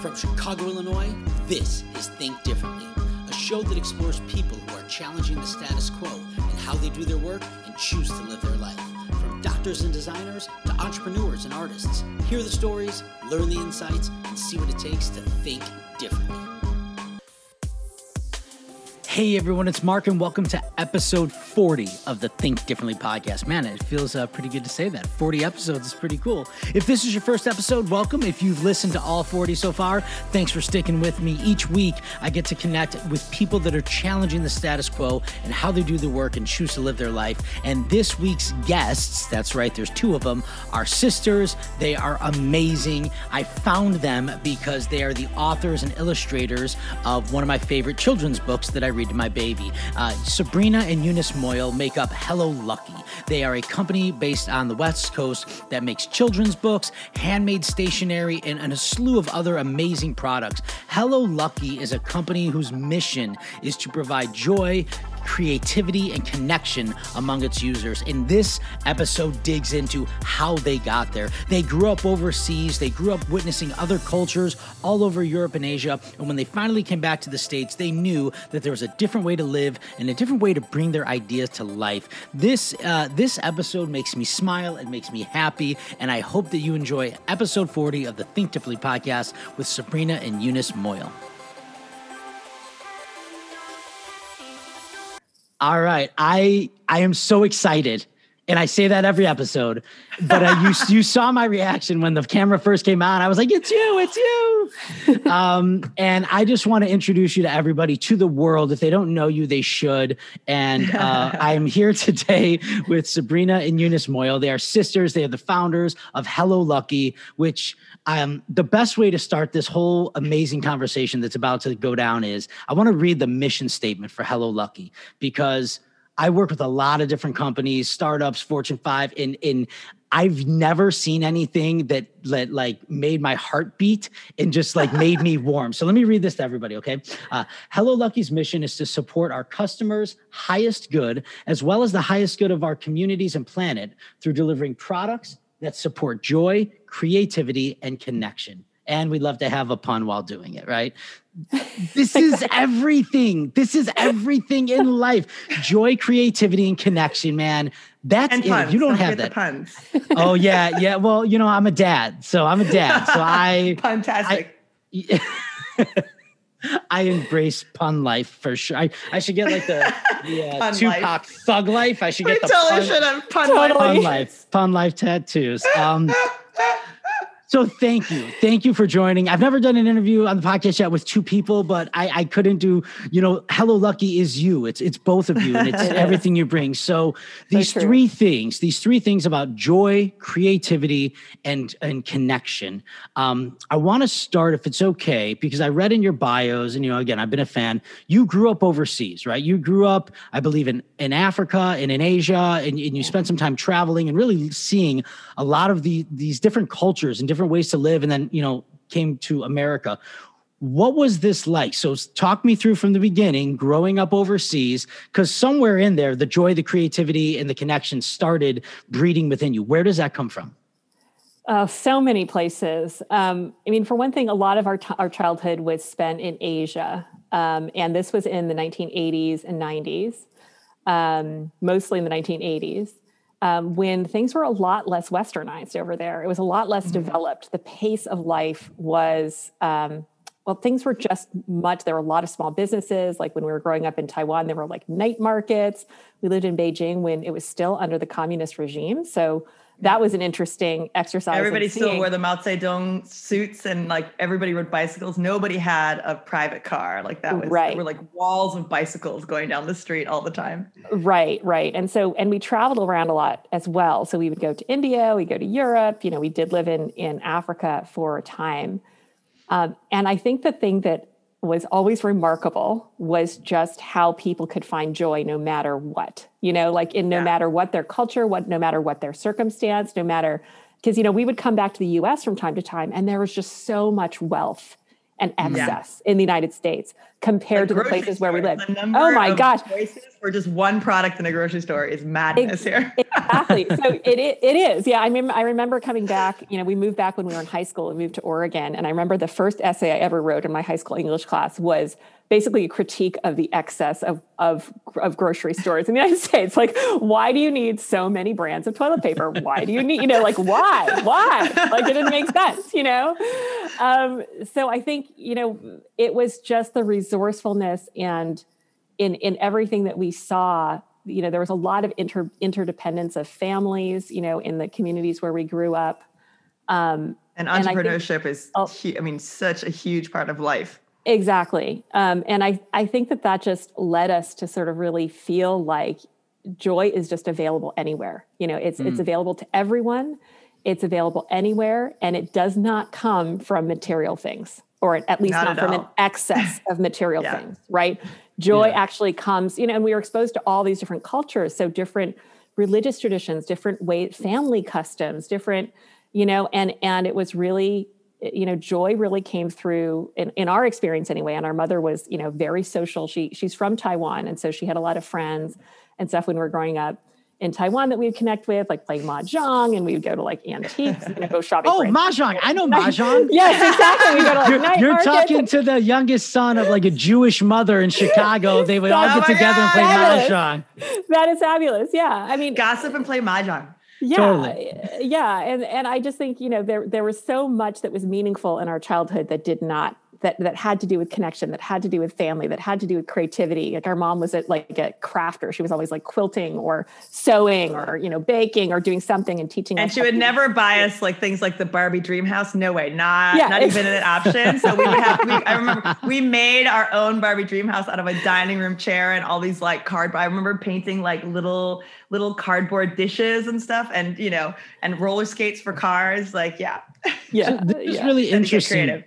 From Chicago, Illinois, this is Think Differently, a show that explores people who are challenging the status quo and how they do their work and choose to live their life. From doctors and designers to entrepreneurs and artists, hear the stories, learn the insights, and see what it takes to think differently. Hey everyone, it's Mark, and welcome to episode 40 of the Think Differently podcast. Man, it feels uh, pretty good to say that. 40 episodes is pretty cool. If this is your first episode, welcome. If you've listened to all 40 so far, thanks for sticking with me. Each week, I get to connect with people that are challenging the status quo and how they do the work and choose to live their life. And this week's guests, that's right, there's two of them, are sisters. They are amazing. I found them because they are the authors and illustrators of one of my favorite children's books that I read my baby. Uh, Sabrina and Eunice Moyle make up Hello Lucky. They are a company based on the West Coast that makes children's books, handmade stationery, and, and a slew of other amazing products. Hello Lucky is a company whose mission is to provide joy, creativity and connection among its users. And this episode digs into how they got there. They grew up overseas, they grew up witnessing other cultures all over Europe and Asia. And when they finally came back to the States, they knew that there was a different way to live and a different way to bring their ideas to life. This, uh, this episode makes me smile, it makes me happy, and I hope that you enjoy episode 40 of the Think Differently podcast with Sabrina and Eunice Moyle. All right. I I am so excited. And I say that every episode, but uh, you you saw my reaction when the camera first came on. I was like, "It's you, it's you!" Um, and I just want to introduce you to everybody, to the world. If they don't know you, they should. And uh, I am here today with Sabrina and Eunice Moyle. They are sisters. They are the founders of Hello Lucky, which um, the best way to start this whole amazing conversation that's about to go down is I want to read the mission statement for Hello Lucky because I work with a lot of different companies, startups, Fortune 5, and in I've never seen anything that, that like made my heart beat and just like made me warm. So let me read this to everybody, okay? Uh, Hello Lucky's mission is to support our customers' highest good as well as the highest good of our communities and planet through delivering products that support joy, creativity, and connection. And we love to have a pun while doing it, right? This is everything. This is everything in life. Joy, creativity, and connection, man. That's and it. Puns. You don't, don't have that. puns. oh yeah, yeah. Well, you know, I'm a dad, so I'm a dad. So I fantastic. I, I embrace pun life for sure. I, I should get like the, the uh, Tupac life. thug life. I should get we the totally pun, should have pun, totally. life. pun life. Pun life tattoos. Um, so thank you. Thank you for joining. I've never done an interview on the podcast yet with two people, but I, I couldn't do, you know, Hello Lucky is you. It's it's both of you and it's everything you bring. So these so three things, these three things about joy, creativity, and and connection. Um, I want to start, if it's okay, because I read in your bios, and you know, again, I've been a fan. You grew up overseas, right? You grew up, I believe, in in Africa and in Asia, and, and you spent some time traveling and really seeing a lot of the these different cultures and different different ways to live and then you know came to america. What was this like? So talk me through from the beginning growing up overseas because somewhere in there the joy the creativity and the connection started breeding within you. Where does that come from? Uh, so many places. Um, I mean, for one thing, a lot of our, t- our childhood was spent in Asia. Um, and this was in the 1980s and 90s, um, mostly in the 1980s um, when things were a lot less westernized over there. It was a lot less mm-hmm. developed. The pace of life was, um, well, things were just much. There were a lot of small businesses. Like when we were growing up in Taiwan, there were like night markets. We lived in Beijing when it was still under the communist regime. So that was an interesting exercise. Everybody still wore the Mao Zedong suits and like everybody rode bicycles. Nobody had a private car. Like that was right. There were like walls of bicycles going down the street all the time. Right, right. And so and we traveled around a lot as well. So we would go to India, we go to Europe. You know, we did live in in Africa for a time. Um, and I think the thing that was always remarkable was just how people could find joy no matter what you know like in no yeah. matter what their culture what no matter what their circumstance no matter because you know we would come back to the us from time to time and there was just so much wealth and excess yeah. in the united states compared to the places where we live oh my gosh choices for just one product in a grocery store is madness it, here. exactly. So it, it, it is. Yeah. I mean, I remember coming back, you know, we moved back when we were in high school and moved to Oregon. And I remember the first essay I ever wrote in my high school English class was basically a critique of the excess of, of, of grocery stores in the United States. Like, why do you need so many brands of toilet paper? Why do you need, you know, like, why? Why? Like, it didn't make sense, you know? Um, so I think, you know, it was just the resourcefulness and in, in everything that we saw you know there was a lot of inter, interdependence of families you know in the communities where we grew up um, and entrepreneurship and think, is oh, i mean such a huge part of life Exactly. Um, and I, I think that that just led us to sort of really feel like joy is just available anywhere. You know, it's, mm. it's available to everyone. It's available anywhere. And it does not come from material things or at least not, not from all. an excess of material yeah. things, right? Joy yeah. actually comes, you know, and we were exposed to all these different cultures. So different religious traditions, different way, family customs, different, you know, and, and it was really Eh, you know joy really came through in, in our experience anyway and our mother was you know very social she she's from taiwan and so she had a lot of friends and stuff when we were growing up in Taiwan that we would connect with, like playing mahjong, and we would go to like antiques and go shopping. Oh, mahjong! I know mahjong. yes, exactly. We go to like you're, you're talking to the youngest son of like a Jewish mother in Chicago. They would all get together God. and play mahjong. That is fabulous. Yeah, I mean, gossip and play mahjong yeah totally. yeah and and i just think you know there there was so much that was meaningful in our childhood that did not that that had to do with connection that had to do with family that had to do with creativity. Like our mom was a, like a crafter. She was always like quilting or sewing or you know baking or doing something and teaching and she would never buy us like things like the barbie dream house. No way. Not yeah, not even an option. So we would have we, i remember we made our own barbie dream house out of a dining room chair and all these like cardboard i remember painting like little little cardboard dishes and stuff and you know and roller skates for cars. Like yeah. Yeah so this is yeah. really interesting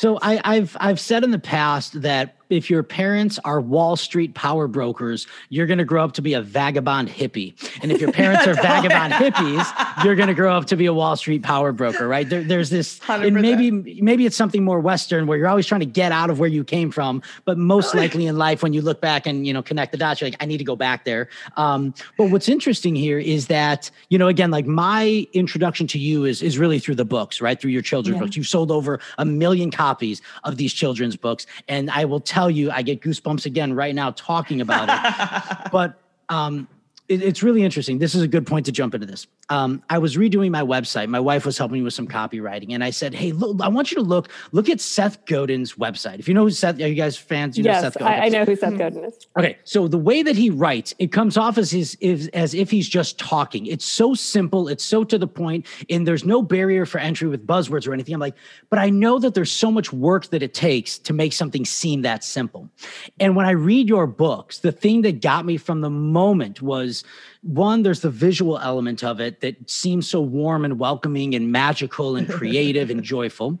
so I, I've I've said in the past that if your parents are Wall Street power brokers, you're going to grow up to be a vagabond hippie. And if your parents are vagabond hippies, you're going to grow up to be a Wall Street power broker, right? There, there's this, and maybe maybe it's something more Western where you're always trying to get out of where you came from. But most likely in life, when you look back and you know connect the dots, you're like, I need to go back there. Um, but what's interesting here is that you know, again, like my introduction to you is is really through the books, right? Through your children's yeah. books. You've sold over a million copies of these children's books, and I will tell tell you, I get goosebumps again right now talking about it. but um, it, it's really interesting. This is a good point to jump into this. Um, I was redoing my website. My wife was helping me with some copywriting, and I said, "Hey, look, I want you to look look at Seth Godin's website. If you know who Seth, are you guys fans? You yes, know Seth Godin. I, I know who Seth Godin is. Okay, so the way that he writes, it comes off as his, is, as if he's just talking. It's so simple. It's so to the point, and there's no barrier for entry with buzzwords or anything. I'm like, but I know that there's so much work that it takes to make something seem that simple. And when I read your books, the thing that got me from the moment was one, there's the visual element of it that seems so warm and welcoming and magical and creative and joyful.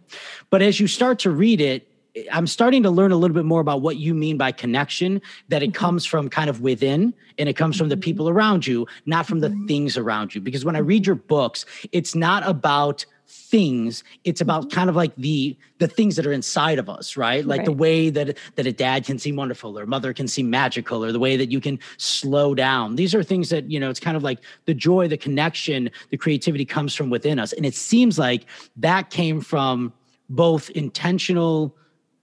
But as you start to read it, I'm starting to learn a little bit more about what you mean by connection, that it mm-hmm. comes from kind of within and it comes from the mm-hmm. people around you, not from the mm-hmm. things around you. Because when I read your books, it's not about things it's about mm-hmm. kind of like the the things that are inside of us right like right. the way that that a dad can seem wonderful or a mother can seem magical or the way that you can slow down these are things that you know it's kind of like the joy the connection the creativity comes from within us and it seems like that came from both intentional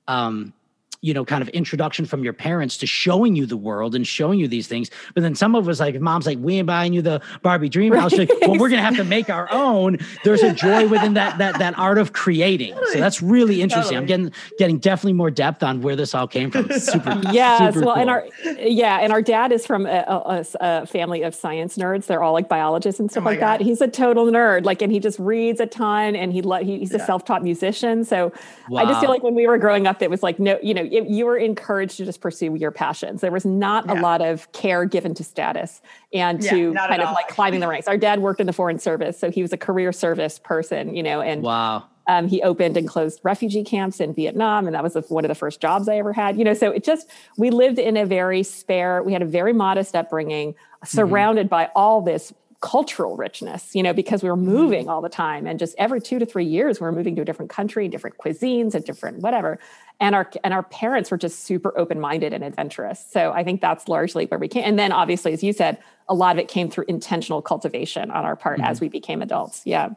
um you know, kind of introduction from your parents to showing you the world and showing you these things. But then some of us, like, mom's like, we ain't buying you the Barbie dream house. Like, well, we're gonna have to make our own. There's a joy within that that that art of creating. So that's really interesting. Totally. I'm getting getting definitely more depth on where this all came from. super. yes. Super well, cool. and our yeah, and our dad is from a, a, a, family of science nerds. They're all like biologists and oh stuff oh like God. that. He's a total nerd. Like, and he just reads a ton, and he, he he's a self-taught musician. So wow. I just feel like when we were growing up, it was like no, you know, you were encouraged to just pursue your passions. There was not yeah. a lot of care given to status and yeah, to kind of all. like climbing the ranks. Our dad worked in the foreign service, so he was a career service person, you know, and wow. Um, he opened and closed refugee camps in Vietnam, and that was one of the first jobs I ever had. You know, so it just we lived in a very spare. We had a very modest upbringing, mm-hmm. surrounded mm-hmm. by all this cultural richness, you know, because we were mm-hmm. moving all the time. And just every two to three years, we are moving to a different country, different cuisines, and different whatever. And our and our parents were just super open-minded and adventurous so i think that's largely where we came and then obviously as you said a lot of it came through intentional cultivation on our part mm-hmm. as we became adults. Yeah.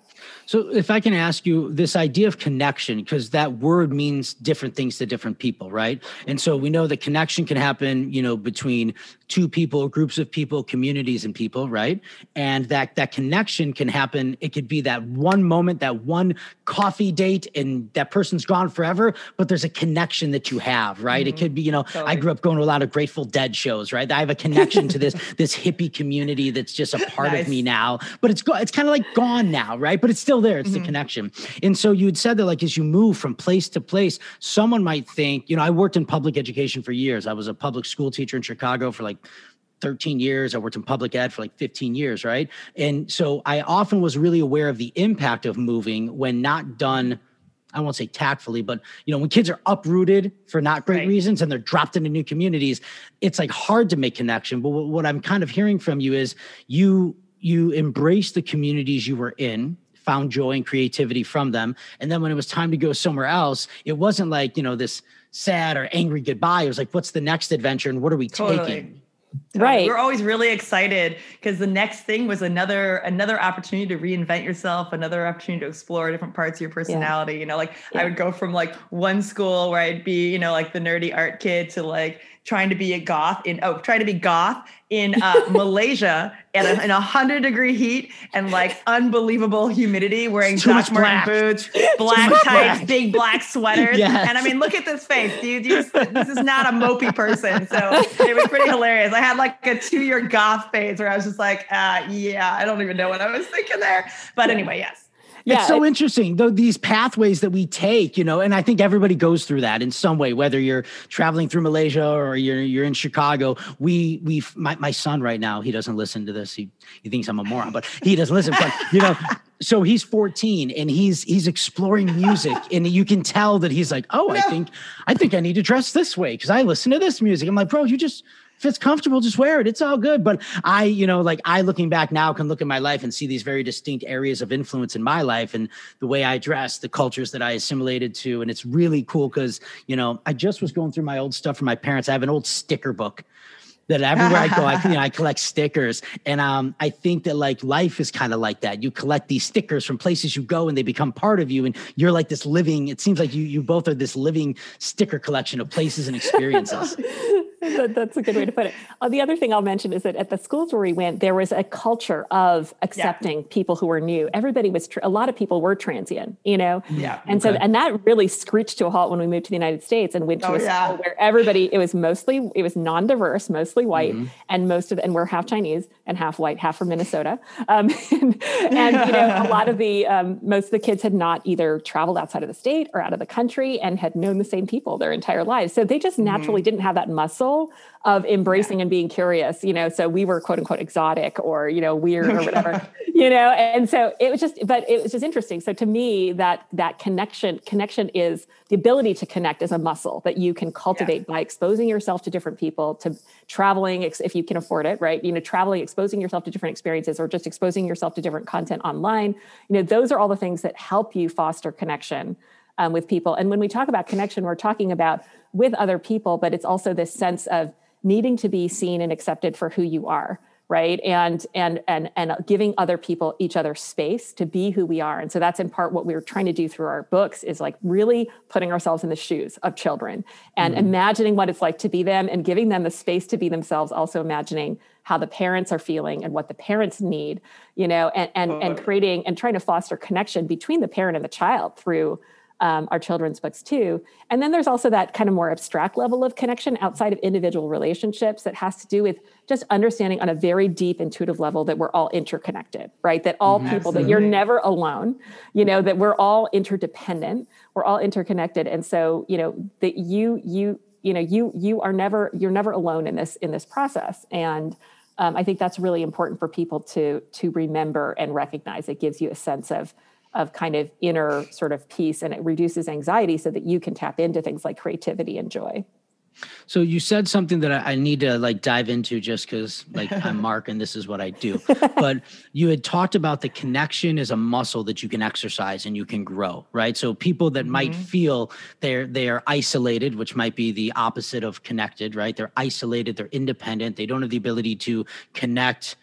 So, if I can ask you this idea of connection, because that word means different things to different people, right? And so we know that connection can happen, you know, between two people, groups of people, communities and people, right? And that that connection can happen. It could be that one moment, that one coffee date, and that person's gone forever, but there's a connection that you have, right? Mm-hmm. It could be, you know, totally. I grew up going to a lot of Grateful Dead shows, right? I have a connection to this this hippie community that's just a part nice. of me now. But it's go- it's kind of like gone now, right? But it's still there. It's mm-hmm. the connection. And so you'd said that like as you move from place to place, someone might think, you know, I worked in public education for years. I was a public school teacher in Chicago for like 13 years. I worked in public ed for like 15 years, right? And so I often was really aware of the impact of moving when not done I won't say tactfully, but you know, when kids are uprooted for not great right. reasons and they're dropped into new communities, it's like hard to make connection. But what I'm kind of hearing from you is you you embrace the communities you were in, found joy and creativity from them, and then when it was time to go somewhere else, it wasn't like you know this sad or angry goodbye. It was like, what's the next adventure and what are we totally. taking? Right we're always really excited because the next thing was another another opportunity to reinvent yourself another opportunity to explore different parts of your personality yeah. you know like yeah. i would go from like one school where i'd be you know like the nerdy art kid to like trying to be a goth in oh trying to be goth in uh, Malaysia at a, in a hundred degree heat and like unbelievable humidity, wearing Doc Marten boots, black tights, big black sweaters. Yes. And I mean, look at this face, dude. This is not a mopey person. So it was pretty hilarious. I had like a two year goth phase where I was just like, uh, yeah, I don't even know what I was thinking there. But anyway, yes yeah, it's so it, interesting though these pathways that we take you know and i think everybody goes through that in some way whether you're traveling through malaysia or you're you're in chicago. We we my, my son right now he doesn't listen to this. He he thinks i'm a moron but he doesn't listen but you know so he's 14 and he's he's exploring music and you can tell that he's like oh i think i think i need to dress this way because i listen to this music. I'm like bro you just if it's comfortable, just wear it. It's all good. But I, you know, like I looking back now can look at my life and see these very distinct areas of influence in my life and the way I dress, the cultures that I assimilated to. And it's really cool because, you know, I just was going through my old stuff from my parents. I have an old sticker book that everywhere I go, I, you know, I collect stickers. And um, I think that like life is kind of like that. You collect these stickers from places you go and they become part of you. And you're like this living, it seems like you you both are this living sticker collection of places and experiences. that, that's a good way to put it. Uh, the other thing I'll mention is that at the schools where we went, there was a culture of accepting yeah. people who were new. Everybody was, a lot of people were transient, you know? Yeah. And okay. so, and that really screeched to a halt when we moved to the United States and went to oh, a yeah. school where everybody, it was mostly, it was non diverse, mostly white, mm-hmm. and most of, and we're half Chinese and half white, half from Minnesota. Um, and, and, you know, a lot of the, um, most of the kids had not either traveled outside of the state or out of the country and had known the same people their entire lives. So they just mm-hmm. naturally mm-hmm. didn't have that muscle of embracing yeah. and being curious, you know. So we were quote unquote exotic or, you know, weird or whatever, you know. And so it was just, but it was just interesting. So to me, that that connection, connection is the ability to connect is a muscle that you can cultivate yeah. by exposing yourself to different people, to traveling if you can afford it, right? You know, traveling, exposing yourself to different experiences or just exposing yourself to different content online. You know, those are all the things that help you foster connection um, with people. And when we talk about connection, we're talking about with other people, but it's also this sense of needing to be seen and accepted for who you are right? And and and and giving other people each other space to be who we are. And so that's in part what we are trying to do through our books is like really putting ourselves in the shoes of children and mm-hmm. imagining what it's like to be them and giving them the space to be themselves also imagining how the parents are feeling and what the parents need you know and and, and creating and trying to foster connection between the parent and the child through um, our children's books too. And then there's also that kind of more abstract level of connection outside of individual relationships that has to do with just understanding on a very deep intuitive level that we're all interconnected, right? That all mm-hmm. people, that you're never alone, you know, that we're all interdependent, we're all interconnected. And so, you know, that you, you, you know, you, you are never, you're never alone in this, in this process. And, um, I think that's really important for people to to remember and recognize. It gives you a sense of of kind of inner sort of peace and it reduces anxiety so that you can tap into things like creativity and joy. So you said something that I, I need to like dive into just because like I'm Mark and this is what I do. but you had talked about the connection is a muscle that you can exercise and you can grow, right? So people that mm-hmm. might feel they're they are isolated, which might be the opposite of connected, right? They're isolated, they're independent, they don't have the ability to connect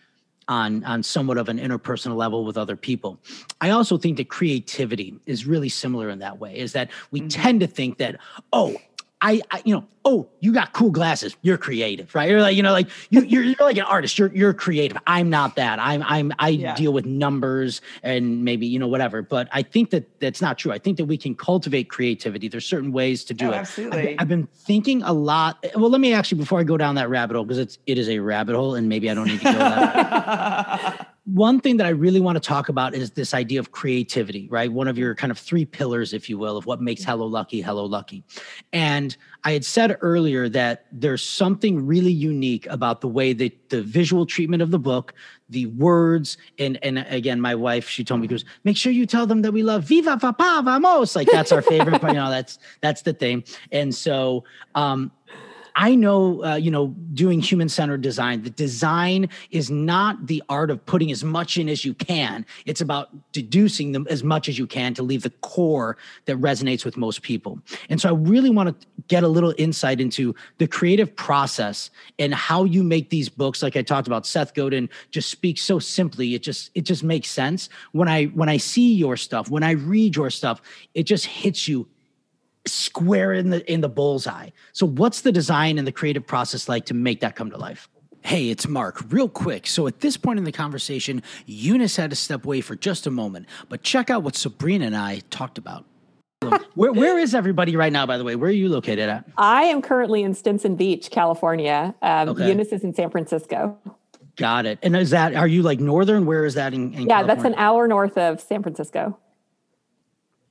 on on somewhat of an interpersonal level with other people. I also think that creativity is really similar in that way. Is that we mm-hmm. tend to think that oh I, I, you know, oh, you got cool glasses. You're creative, right? You're like, you know, like you, you're, you're like an artist. You're, you're creative. I'm not that. I'm, I'm, I yeah. deal with numbers and maybe, you know, whatever. But I think that that's not true. I think that we can cultivate creativity. There's certain ways to do oh, it. Absolutely. I've, I've, been thinking a lot. Well, let me actually, before I go down that rabbit hole, because it's, it is a rabbit hole and maybe I don't need to go that one thing that I really want to talk about is this idea of creativity, right? One of your kind of three pillars, if you will, of what makes Hello Lucky Hello Lucky. And I had said earlier that there's something really unique about the way that the visual treatment of the book, the words, and and again, my wife, she told me, goes, make sure you tell them that we love Viva Papa Vamos. Like that's our favorite, but you know, that's that's the thing. And so um I know, uh, you know, doing human centered design, the design is not the art of putting as much in as you can. It's about deducing them as much as you can to leave the core that resonates with most people. And so I really want to get a little insight into the creative process and how you make these books. Like I talked about, Seth Godin just speaks so simply. It just, it just makes sense. When I, when I see your stuff, when I read your stuff, it just hits you square in the in the bullseye. So what's the design and the creative process like to make that come to life? Hey, it's Mark. Real quick. So, at this point in the conversation, Eunice had to step away for just a moment, but check out what Sabrina and I talked about. where, where is everybody right now, by the way? Where are you located at? I am currently in Stinson Beach, California. Um, okay. Eunice is in San Francisco. Got it. And is that, are you like northern? Where is that in, in Yeah, California? that's an hour north of San Francisco.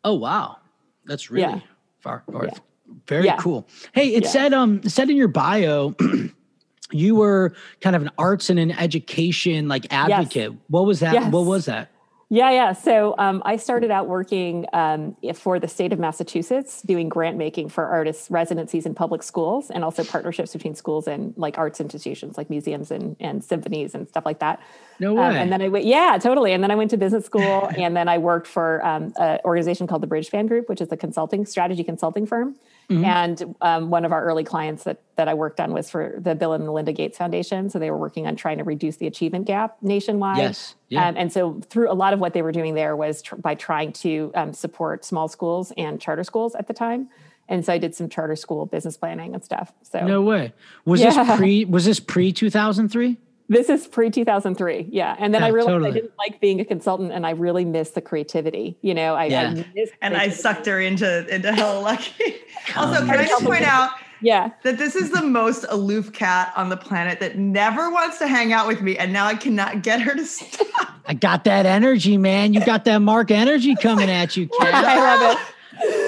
Oh, wow. That's really. Yeah far north. Yeah. Very yeah. cool. Hey, it yeah. said um it said in your bio you were kind of an arts and an education like advocate. Yes. What was that? Yes. What was that? Yeah, yeah. So um, I started out working um, for the state of Massachusetts, doing grant making for artists' residencies in public schools, and also partnerships between schools and like arts institutions, like museums and, and symphonies and stuff like that. No way. Um, and then I went, yeah, totally. And then I went to business school, and then I worked for um, an organization called the Bridgespan Group, which is a consulting strategy consulting firm. Mm-hmm. And um, one of our early clients that that I worked on was for the Bill and Melinda Gates Foundation. So they were working on trying to reduce the achievement gap nationwide. Yes. Yeah. Um, and so through a lot of what they were doing there was tr- by trying to um, support small schools and charter schools at the time. And so I did some charter school business planning and stuff. So no way. Was yeah. this pre? Was this pre two thousand three? This is pre 2003. Yeah. And then yeah, I realized totally. I didn't like being a consultant and I really missed the creativity. You know, I, yeah. I and I sucked her into, into Hello Lucky. also, can I just point out yeah. That this is the most aloof cat on the planet that never wants to hang out with me. And now I cannot get her to stop. I got that energy, man. You got that Mark energy coming at you, cat. I love it.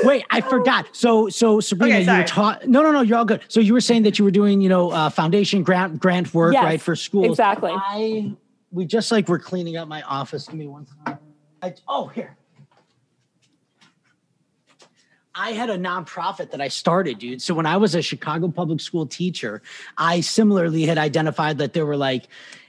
Wait, I forgot. So, so Sabrina, okay, you were taught. No, no, no. You're all good. So you were saying that you were doing, you know, uh, foundation grant grant work, yes, right, for schools. Exactly. I we just like we're cleaning up my office. Give me one time. I, oh, here. I had a nonprofit that I started, dude. So when I was a Chicago public school teacher, I similarly had identified that there were like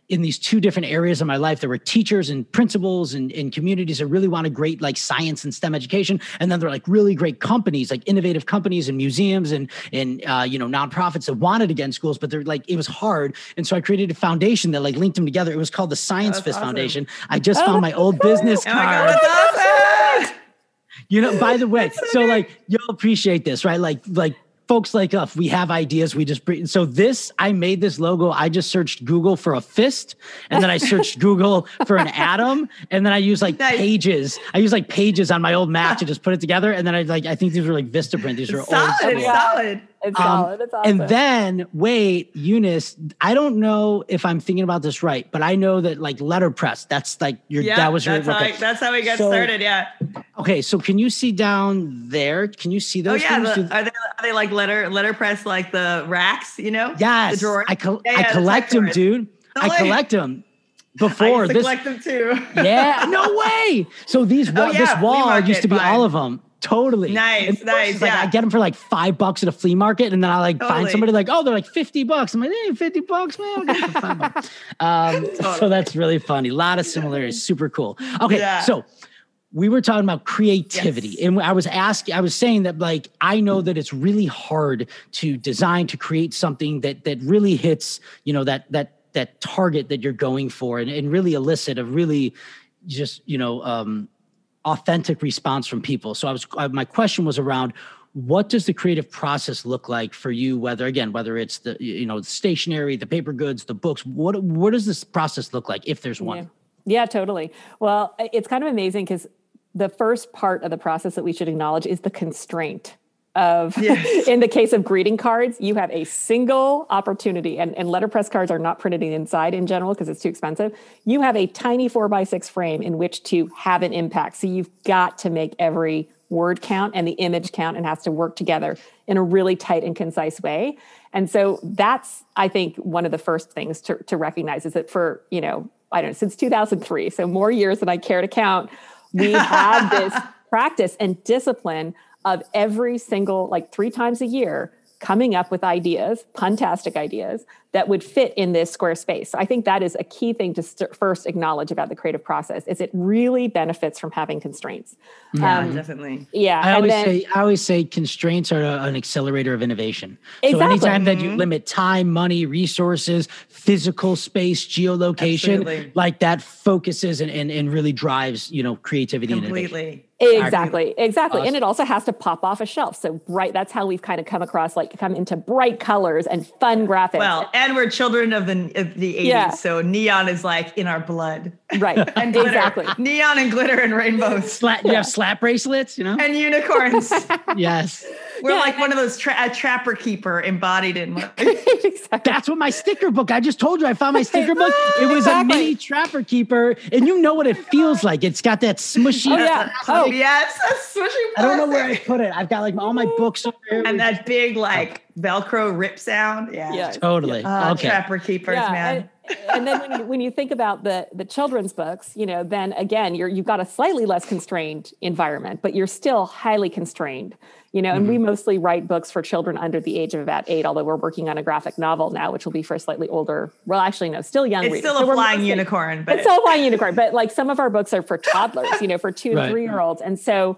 in these two different areas of my life. There were teachers and principals and, and communities that really wanted great like science and STEM education. And then there are like really great companies, like innovative companies and museums and and uh, you know nonprofits that wanted to get in schools, but they're like it was hard. And so I created a foundation that like linked them together. It was called the Science Fist awesome. Foundation. I just oh, found my old cool. business oh card. God, you know, by the way, so like you'll appreciate this, right? Like like folks like us, we have ideas. We just bring. So this, I made this logo. I just searched Google for a fist, and then I searched Google for an atom, and then I use like nice. pages. I use like pages on my old Mac to just put it together, and then I like I think these were like Vistaprint. These are solid. Old solid. It's um, solid. It's awesome. And then wait, Eunice, I don't know if I'm thinking about this right, but I know that like letterpress, that's like your yeah, that was your that's how, I, that's how we got so, started. Yeah. Okay, so can you see down there? Can you see those? Oh yeah, the, are they are they like letter letterpress like the racks? You know? Yes. The drawers. I, co- yeah, I collect them, dude. I collect them before this. collect them too. yeah, no way. So these oh, yeah, this wall used to be all of them. totally. Nice, nice. Like yeah. I get them for like five bucks at a flea market, and then I like Totally. find somebody like, oh, they're like fifty bucks. I'm like, hey, fifty bucks, man. I'll get five bucks. Um, So that's really funny. A lot of similarities. Super cool. Okay, Yeah. so we were talking about creativity Yes. and i was asking i was saying that like i know that it's really hard to design to create something that that really hits you know that that that target that you're going for and, and really elicit a really just you know um authentic response from people so i was uh, my question was around what does the creative process look like for you whether again whether it's the you know the stationery the paper goods the books what what does this process look like if there's one Yeah. Yeah, totally. Well, it's kind of amazing because the first part of the process that we should acknowledge is the constraint of Yes. in the case of greeting cards you have a single opportunity and, and letterpress cards are not printed inside in general because it's too expensive. You have a tiny four by six frame in which to have an impact. So you've got to make every word count and the image count and has to work together in a really tight and concise way. And so that's i think one of the first things to, to recognize is that for you know i don't know since 2003 so more years than i care to count we have this practice and discipline of every single like three times a year coming up with ideas puntastic ideas that would fit in this square space so i think that is a key thing to st- first acknowledge about the creative process is it really benefits from having constraints yeah, Um, definitely. yeah I and always then- say I always say constraints are a- an accelerator of innovation. Exactly. So anytime that Mm-hmm. you limit time, money, resources, physical space, geolocation, Absolutely. like that focuses and, and, and really drives, you know, creativity and innovation. Completely. Exactly, exactly. And it also has to pop off a shelf. So bright, that's how we've kind of come across like come into bright colors and fun graphics. Well, and we're children of the of the 80s, Yeah. so neon is like in our blood. right. And glitter. exactly. Neon and glitter and rainbows Slap, You have slap bracelets, you know? and unicorns. yes. We're Yeah, like one of those tra- a trapper keeper embodied in one. exactly. That's what my sticker book. I just told you I found my sticker book. It was Exactly. a mini trapper keeper, and you know what it feels like. It's got that smushy. Oh, yeah. Oh. yes, smushy swishing I don't know where I put it. I've got like all my books over here. And that big like Velcro rip sound. Yeah. Yeah. totally. Uh, okay. Trapper keepers, man. And, and then when you, when you think about the the children's books, you know, then again, you're you've got a slightly less constrained environment, but you're still highly constrained. You know, and Mm-hmm. we mostly write books for children under the age of about eight, although we're working on a graphic novel now, which will be for a slightly older. Well, actually, no, still young. It's readers. still a we're flying mostly- unicorn, but it's still a flying unicorn, but like some of our books are for toddlers, you know, for two Right. three year olds. And so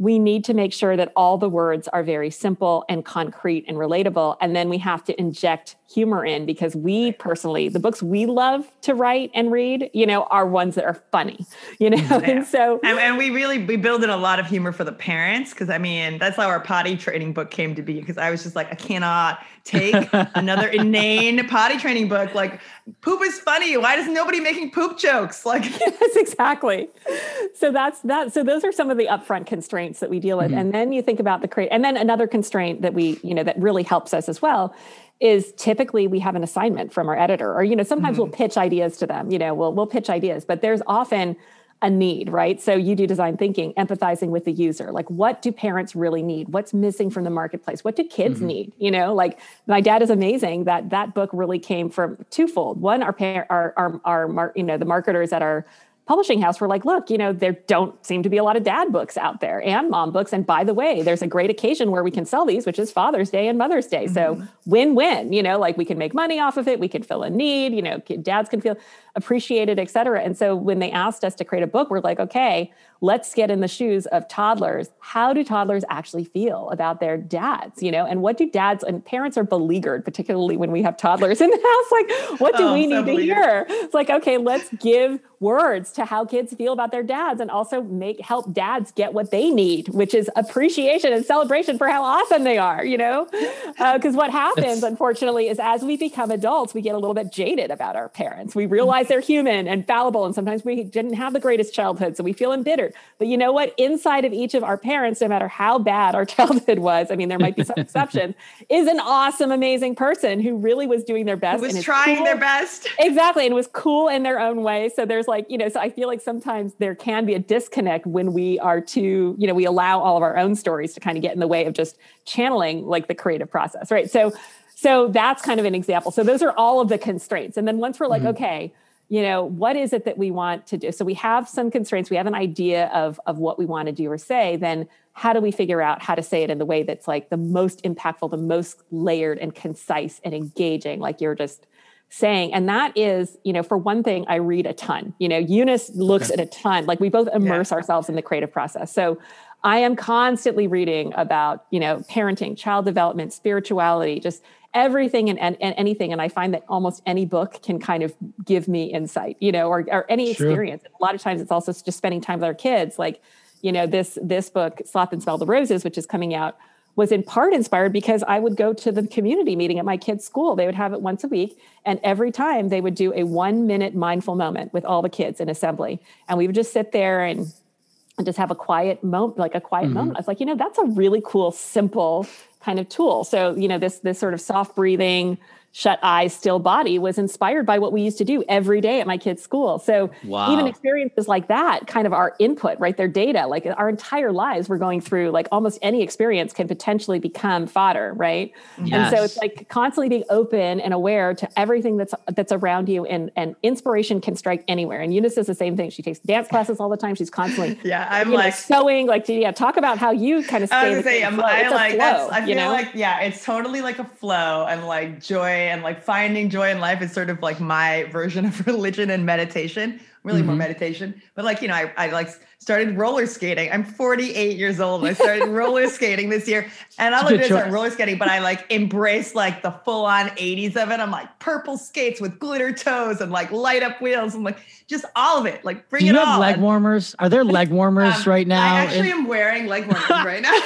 we need to make sure that all the words are very simple and concrete and relatable. And then we have to inject humor in because we personally, the books we love to write and read, you know, are ones that are funny, you know? And so and, and we really we build in a lot of humor for the parents because I mean that's how our potty training book came to be because I was just like I cannot take another inane potty training book like poop is funny why does nobody making poop jokes like yes, exactly. So that's that. So those are some of the upfront constraints that we deal with. Mm-hmm. And then you think about the create, and then another constraint that we, you know, that really helps us as well is typically we have an assignment from our editor, or you know, sometimes we'll mm-hmm. pitch ideas to them. You know, we'll we'll pitch ideas, but there's often a need, right? So you do design thinking, empathizing with the user. Like, what do parents really need? What's missing from the marketplace? What do kids mm-hmm. need? You know, like my dad is amazing. That that book really came from twofold. One, our parent, our our our you know the marketers at our publishing house were like, look, you know, there don't seem to be a lot of dad books out there and mom books. And by the way, there's a great occasion where we can sell these, which is Father's Day and Mother's Day. So mm-hmm. win win, you know, like we can make money off of it. We can fill a need, you know, dads can feel appreciated, et cetera. And so when they asked us to create a book, we're like, okay, let's get in the shoes of toddlers. How do toddlers actually feel about their dads, you know, and what do dads and parents are beleaguered, particularly when we have toddlers in the house? Like, what do Oh, we so need to hear? It's like, okay, let's give words to how kids feel about their dads and also make help dads get what they need, which is appreciation and celebration for how awesome they are, you know? Uh, because what happens, unfortunately, is as we become adults, we get a little bit jaded about our parents. We realize they're human and fallible, and sometimes we didn't have the greatest childhood, so we feel embittered. But you know what? Inside of each of our parents, no matter how bad our childhood was, I mean, there might be some exceptions, is an awesome, amazing person who really was doing their best. was and trying cool. their best. Exactly and was cool in their own way. So there's like you know so i feel like sometimes there can be a disconnect when we are too you know we allow all of our own stories to kind of get in the way of just channeling like the creative process right? So so that's kind of an example. So those are all of the constraints. And then once we're like mm-hmm. okay you know what is it that we want to do so we have some constraints we have an idea of of what we want to do or say then how do we figure out how to say it in the way that's like the most impactful, the most layered and concise and engaging, like you're just saying. And that is, you know, for one thing, I read a ton. You know, Eunice looks okay. at a ton. Like we both immerse yeah. ourselves in the creative process. So I am constantly reading about, you know, parenting, child development, spirituality, just everything and, and, and, anything. And I find that almost any book can kind of give me insight, you know, or, or any experience. A lot of times it's also just spending time with our kids. Like, you know, this this book, Stop and Smell the Roses, which is coming out, was in part inspired because I would go to the community meeting at my kids' school. They would have it once a week. And every time they would do a one minute mindful moment with all the kids in assembly. And we would just sit there and and just have a quiet moment, like a quiet mm-hmm. moment. I was like, you know, that's a really cool, simple kind of tool. So, you know, this this sort of soft breathing, shut eyes, still body was inspired by what we used to do every day at my kids' school. So wow. even experiences like that kind of our input, right? Their data, like our entire lives we're going through, like almost any experience can potentially become fodder, right? Yes. And so it's like constantly being open and aware to everything that's that's around you and and inspiration can strike anywhere. And Eunice is the same thing. She takes dance classes all the time. She's constantly Yeah, I'm like know, sewing, like yeah, talk about how you kind of stay I was say, I like flow, I feel know? like yeah, it's totally like a flow and like joy and like finding joy in life is sort of like my version of religion and meditation really mm-hmm. more meditation. But like you know I, I like started roller skating. I'm 48 years old. I started roller skating this year. And i look at roller skating but i like embrace like the full-on 80s of it. I'm like purple skates with glitter toes and like light up wheels and like just all of it. Like bring Do it you have leg warmers? Are there leg warmers um, right now i actually am wearing leg warmers right now.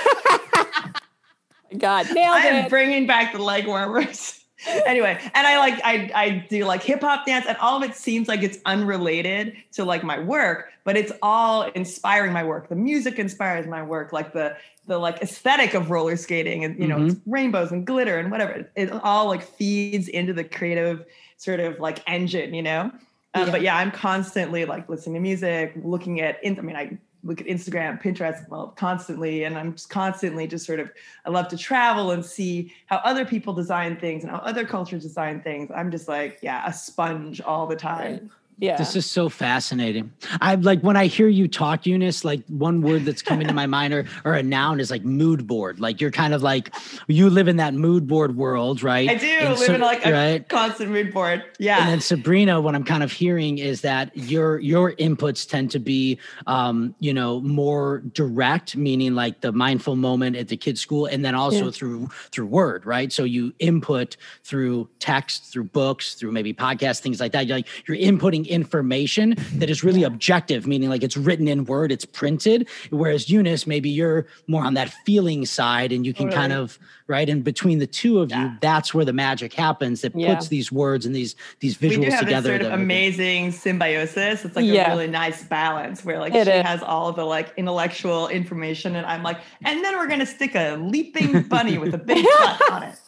God, nailed I am bringing back the leg warmers anyway, and I like I I do like hip hop dance, and all of it seems like it's unrelated to like my work, but it's all inspiring my work. The music inspires my work, like the the like aesthetic of roller skating, and you know, mm-hmm. rainbows and glitter and whatever. It, all like feeds into the creative sort of like engine, you know. Um, yeah. But yeah, I'm constantly like listening to music, looking at. I mean, I look at Instagram, Pinterest, well, constantly. And I'm just constantly just sort of, I love to travel and see how other people design things and how other cultures design things. I'm just like, yeah, a sponge all the time. Right yeah. This is so fascinating. I like when i hear you talk eunice like one word that's coming to my mind or, or a noun is like mood board. Like you're kind of like you live in that mood board world right? I do and live so, in like a right? constant mood board. Yeah. and then sabrina what i'm kind of hearing is that your your inputs tend to be um you know more direct meaning like the mindful moment at the kids school and then also yeah. through through word right? So you input through text through books through maybe podcasts things like that. You're like you're inputting information that is really objective, meaning like it's written in word, it's printed. Whereas Eunice, maybe you're more on that feeling side and you can kind of, right? And between the two of yeah. you, that's where the magic happens that yeah. puts these words and these these visuals we do have together. Sort of amazing symbiosis. It's like yeah. a really nice balance where like it she is. has all the like intellectual information and I'm like, and then we're gonna stick a leaping bunny with a big butt on it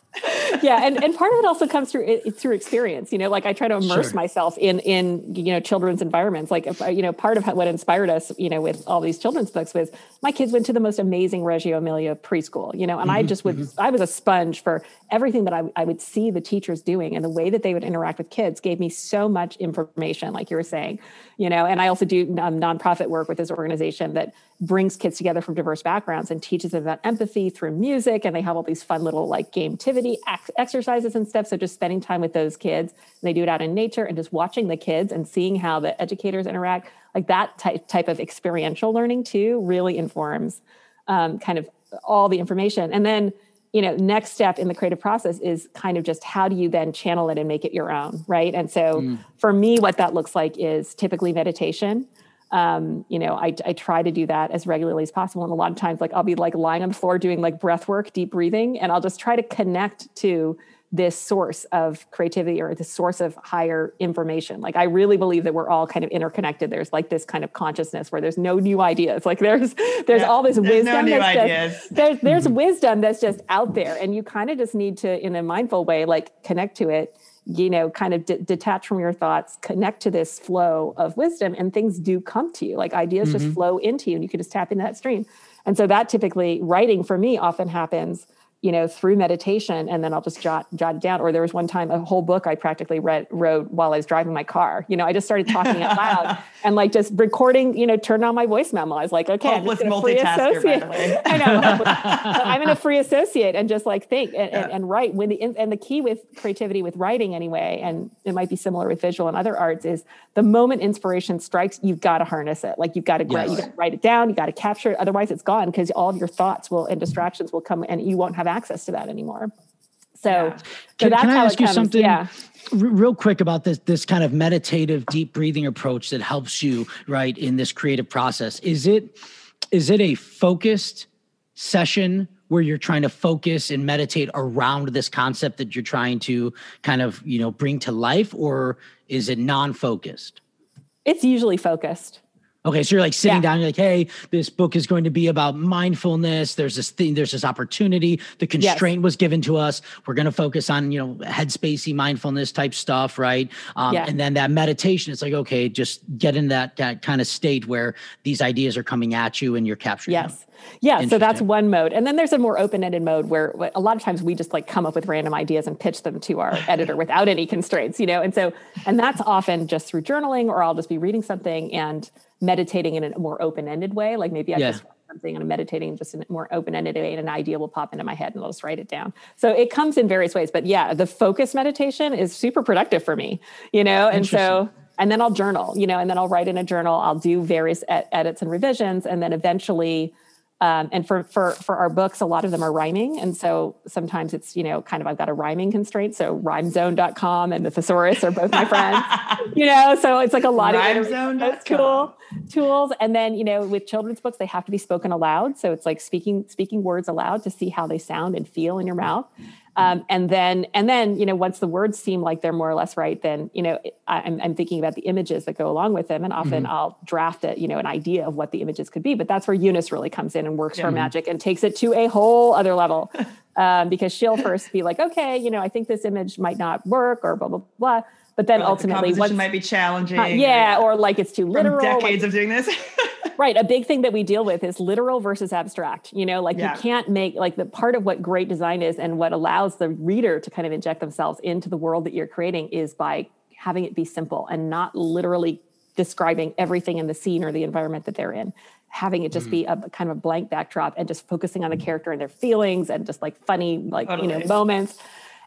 yeah, and, and part of it also comes through it, through experience. You know, like I try to immerse sure. myself in in you know children's environments. Like if, you know, part of what inspired us, you know, with all these children's books was my kids went to the most amazing Reggio Emilia preschool. You know, and mm-hmm, I just would mm-hmm. I was a sponge for everything that I, I would see the teachers doing and the way that they would interact with kids gave me so much information, like you were saying. You know, and I also do um, nonprofit work with this organization that brings kids together from diverse backgrounds and teaches them about empathy through music and they have all these fun little like gametivity exercises and stuff. So just spending time with those kids they do it out in nature and just watching the kids and seeing how the educators interact like that type type of experiential learning too really informs um, kind of all the information. And then you know next step in the creative process is kind of just how do you then channel it and make it your own right and so mm. for me what that looks like is typically meditation um, you know, I, I try to do that as regularly as possible. And a lot of times, like I'll be like lying on the floor doing like breath work, deep breathing, and I'll just try to connect to this source of creativity or this source of higher information. Like I really believe that we're all kind of interconnected. There's like this kind of consciousness where there's no new ideas. Like there's there's yeah, all this there's wisdom. No that's Just, there's there's mm-hmm. wisdom that's just out there, and you kind of just need to, in a mindful way, like connect to it you know kind of d- detach from your thoughts connect to this flow of wisdom and things do come to you like ideas mm-hmm. just flow into you and you can just tap into that stream and so that typically writing for me often happens you know, through meditation and then I'll just jot jot it down. Or there was one time a whole book I practically read wrote while I was driving my car. You know, I just started talking out loud and like just recording, you know, turned on my voice memo. I was like, okay, Hopeless I'm free associate. I know. I'm in a free associate and just like think and, yeah. and, and, write when the and the key with creativity with writing anyway, and it might be similar with visual and other arts, is the moment inspiration strikes, you've got to harness it. Like you've got to yes. you got to write it down, you got to capture it. Otherwise it's gone because all of your thoughts will and distractions will come and you won't have access to that anymore. So, yeah. so can, that's can I how ask you something? Yeah. real quick about this this kind of meditative deep breathing approach that helps you right in this creative process is it is it a focused session where you're trying to focus and meditate around this concept that you're trying to kind of you know bring to life or is it non-focused it's usually focused Okay, so you're like sitting yeah. down, you're like, hey, this book is going to be about mindfulness. There's this thing, there's this opportunity. The constraint yes. was given to us. We're going to focus on, you know, headspacey mindfulness type stuff, right? Um, yeah. And then that meditation, it's like, okay, just get in that, that kind of state where these ideas are coming at you and you're capturing yes. them. Yeah, so that's one mode. And then there's a more open-ended mode where a lot of times we just like come up with random ideas and pitch them to our editor without any constraints, you know. And so and that's often just through journaling or I'll just be reading something and meditating in a more open-ended way. Like maybe I yeah. just something and I'm meditating just in a more open-ended way and an idea will pop into my head and I'll just write it down. So it comes in various ways. But yeah, the focus meditation is super productive for me, you know, and so and then I'll journal, you know, and then I'll write in a journal. I'll do various ed- edits and revisions, and then eventually um, and for for for our books, a lot of them are rhyming, and so sometimes it's you know kind of I've got a rhyming constraint. So rhymezone.com and the thesaurus are both my friends, you know. So it's like a lot Rhymezone. of cool tools. And then you know with children's books, they have to be spoken aloud. So it's like speaking speaking words aloud to see how they sound and feel in your mouth. Um, and then, and then, you know, once the words seem like they're more or less right, then, you know, I'm, I'm thinking about the images that go along with them. And often mm-hmm. I'll draft it, you know, an idea of what the images could be. But that's where Eunice really comes in and works yeah. her magic and takes it to a whole other level. um, because she'll first be like, okay, you know, I think this image might not work or blah, blah, blah. But then ultimately, what might be challenging. Uh, yeah, or, or like it's too literal. decades like, of doing this. right. A big thing that we deal with is literal versus abstract. You know, like yeah. you can't make like the part of what great design is and what allows the reader to kind of inject themselves into the world that you're creating is by having it be simple and not literally describing everything in the scene or the environment that they're in having it just mm-hmm. be a kind of a blank backdrop and just focusing on the character and their feelings and just like funny like totally. you know moments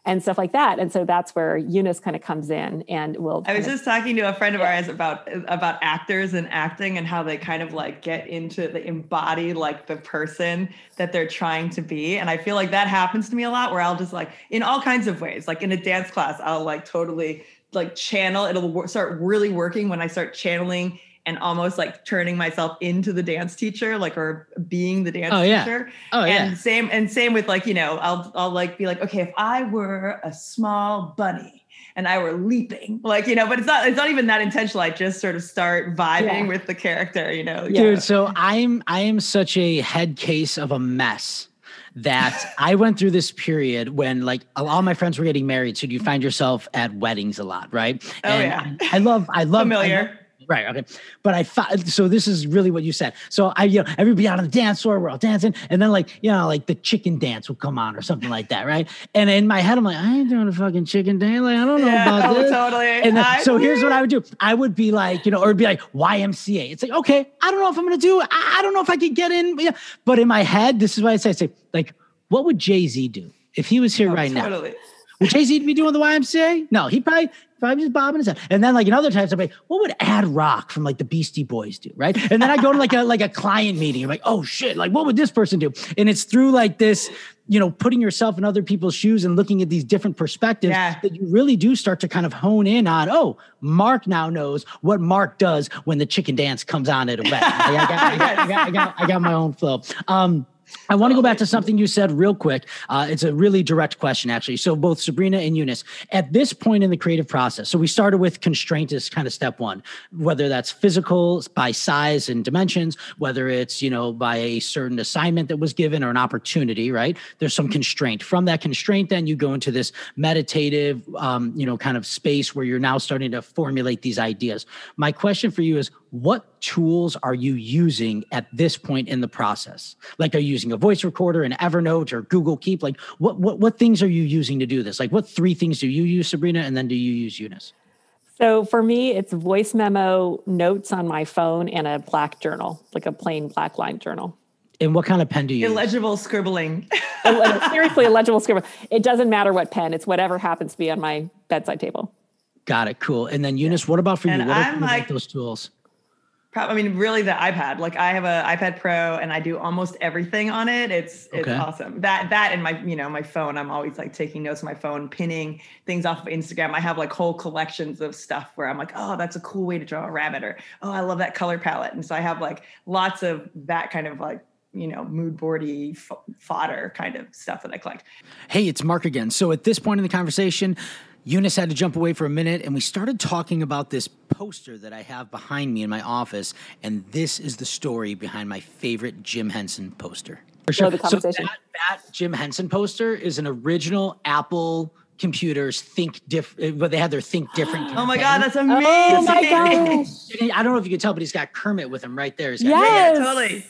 and stuff like that. And so that's where Eunice kind of comes in and will. I was just talking to a friend of yeah. ours about about actors and acting and how they kind of like get into the embody like the person that they're trying to be. And I feel like that happens to me a lot where I'll just like in all kinds of ways, like in a dance class, I'll like totally like channel. It'll start really working when I start channeling and almost like turning myself into the dance teacher, like or being the dance oh, yeah. teacher. Oh and yeah. same and same with like, you know, I'll I'll like be like, okay, if I were a small bunny and I were leaping, like, you know, but it's not it's not even that intentional. I just sort of start vibing yeah. with the character, you know. Dude, yeah. so I'm I am such a head case of a mess that I went through this period when like all my friends were getting married. So you find yourself at weddings a lot, right? Oh and yeah. I, I love I love familiar. Right. Okay. But I thought so. This is really what you said. So I, you know, everybody out on the dance floor, we're all dancing, and then like, you know, like the chicken dance will come on or something like that, right? And in my head, I'm like, I ain't doing a fucking chicken dance. Like, I don't know yeah, about this. Totally. And then, so here's what I would do. I would be like, you know, or it'd be like YMCA. It's like, okay, I don't know if I'm gonna do. I, I don't know if I could get in. Yeah. But in my head, this is what I say. I say, like, what would Jay Z do if he was here oh, right totally. now? Would Jay Z be doing the YMCA? No, he probably probably just bobbing his head. And then like in other times, I'm like, what would Ad Rock from like the Beastie Boys do? Right. And then I go to like a like a client meeting. I'm like, oh shit, like what would this person do? And it's through like this, you know, putting yourself in other people's shoes and looking at these different perspectives yeah. that you really do start to kind of hone in on, oh, Marc now knows what Marc does when the chicken dance comes on at a wedding. I, got, I, got, I, got, I, got, I got my own flow. Um, I want to go back to something you said real quick. Uh, it's a really direct question, actually. So, both Sabrina and Eunice, at this point in the creative process, so we started with constraint as kind of step one, whether that's physical by size and dimensions, whether it's, you know, by a certain assignment that was given or an opportunity, right? There's some constraint. From that constraint, then you go into this meditative, um, you know, kind of space where you're now starting to formulate these ideas. My question for you is what what tools are you using at this point in the process? Like, are you using a voice recorder, an Evernote, or Google Keep? Like, what what what things are you using to do this? Like, what three things do you use, Sabrina, and then do you use Eunice? So for me, it's voice memo, notes on my phone, and a black journal, like a plain black line journal. And what kind of pen do you use? illegible use? scribbling? Seriously, illegible scribbling. It doesn't matter what pen; it's whatever happens to be on my bedside table. Got it. Cool. And then Eunice, what about for and you? What I'm are like, those tools? I mean, really, the iPad. Like, I have a iPad Pro, and I do almost everything on it. It's it's okay. awesome. That that and my you know my phone. I'm always like taking notes on my phone, pinning things off of Instagram. I have like whole collections of stuff where I'm like, oh, that's a cool way to draw a rabbit, or oh, I love that color palette. And so I have like lots of that kind of like you know, mood boardy f- fodder kind of stuff that I collect. Hey, it's Marc again. So at this point in the conversation, Eunice had to jump away for a minute, and we started talking about this poster that I have behind me in my office. And this is the story behind my favorite Jim Henson poster. For sure. So that, that Jim Henson poster is an original Apple computers think different uh, but they had their think different oh my god that's amazing oh my gosh i don't know if you can tell but he's got kermit with him right there he's got, yes. yeah, totally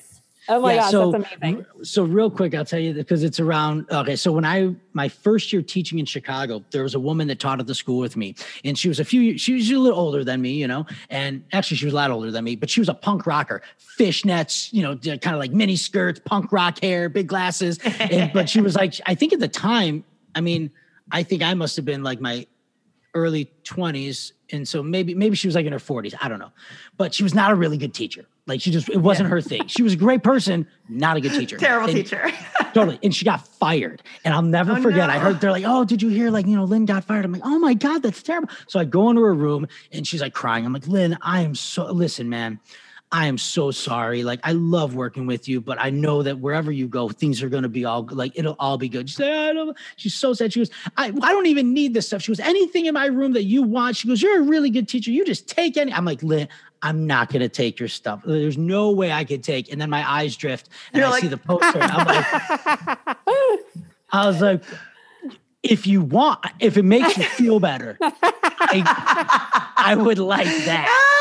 Oh my yeah, gosh, so, that's amazing. So real quick, I'll tell you because it's around okay. So when I my first year teaching in Chicago, there was a woman that taught at the school with me, and she was a few she was a little older than me, you know, and actually she was a lot older than me, but she was a punk rocker, fishnets, you know, kind of like mini skirts, punk rock hair, big glasses. and, but she was like, I think at the time, I mean, I think I must have been like my early 20s and so maybe maybe she was like in her 40s i don't know but she was not a really good teacher like she just it wasn't yeah. her thing. She was a great person, not a good teacher. Terrible and, teacher. totally. And she got fired. And I'll never oh, forget. No. I heard they're like, "Oh, did you hear like, you know, Lynn got fired?" I'm like, "Oh my god, that's terrible." So I go into her room and she's like crying. I'm like, "Lynn, I am so listen, man. I am so sorry. Like, I love working with you, but I know that wherever you go, things are going to be all like, it'll all be good. She said, She's so sad. She goes, I, I don't even need this stuff. She goes, anything in my room that you want. She goes, You're a really good teacher. You just take any. I'm like, Lynn, I'm not going to take your stuff. There's no way I could take. And then my eyes drift and You're I like, see the poster. I'm like, I was like, if you want, if it makes you feel better, I, I would like that.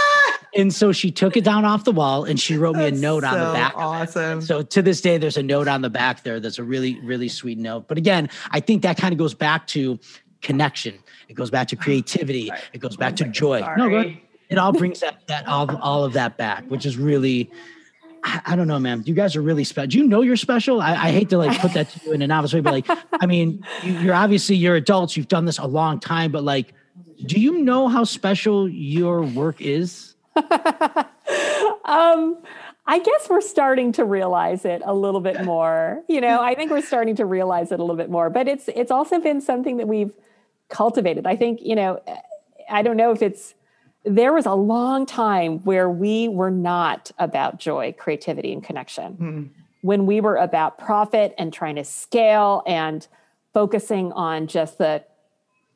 And so she took it down off the wall and she wrote me a note on the back. Awesome. So to this day, there's a note on the back there that's a really, really sweet note. But again, I think that kind of goes back to connection. It goes back to creativity. It goes back to joy. Sorry. No, go it all brings that that all, all of that back, which is really I, don't know, man. You guys are really special. Do you know you're special? I, I, hate to like put that to you in a novice way, but like, I mean, you, are obviously you're adults. You've done this a long time, but like, do you know how special your work is? um, I guess we're starting to realize it a little bit more. You know, I think we're starting to realize it a little bit more. But it's it's also been something that we've cultivated. I think you know, I don't know if it's there was a long time where we were not about joy, creativity, and connection. Mm. When we were about profit and trying to scale and focusing on just the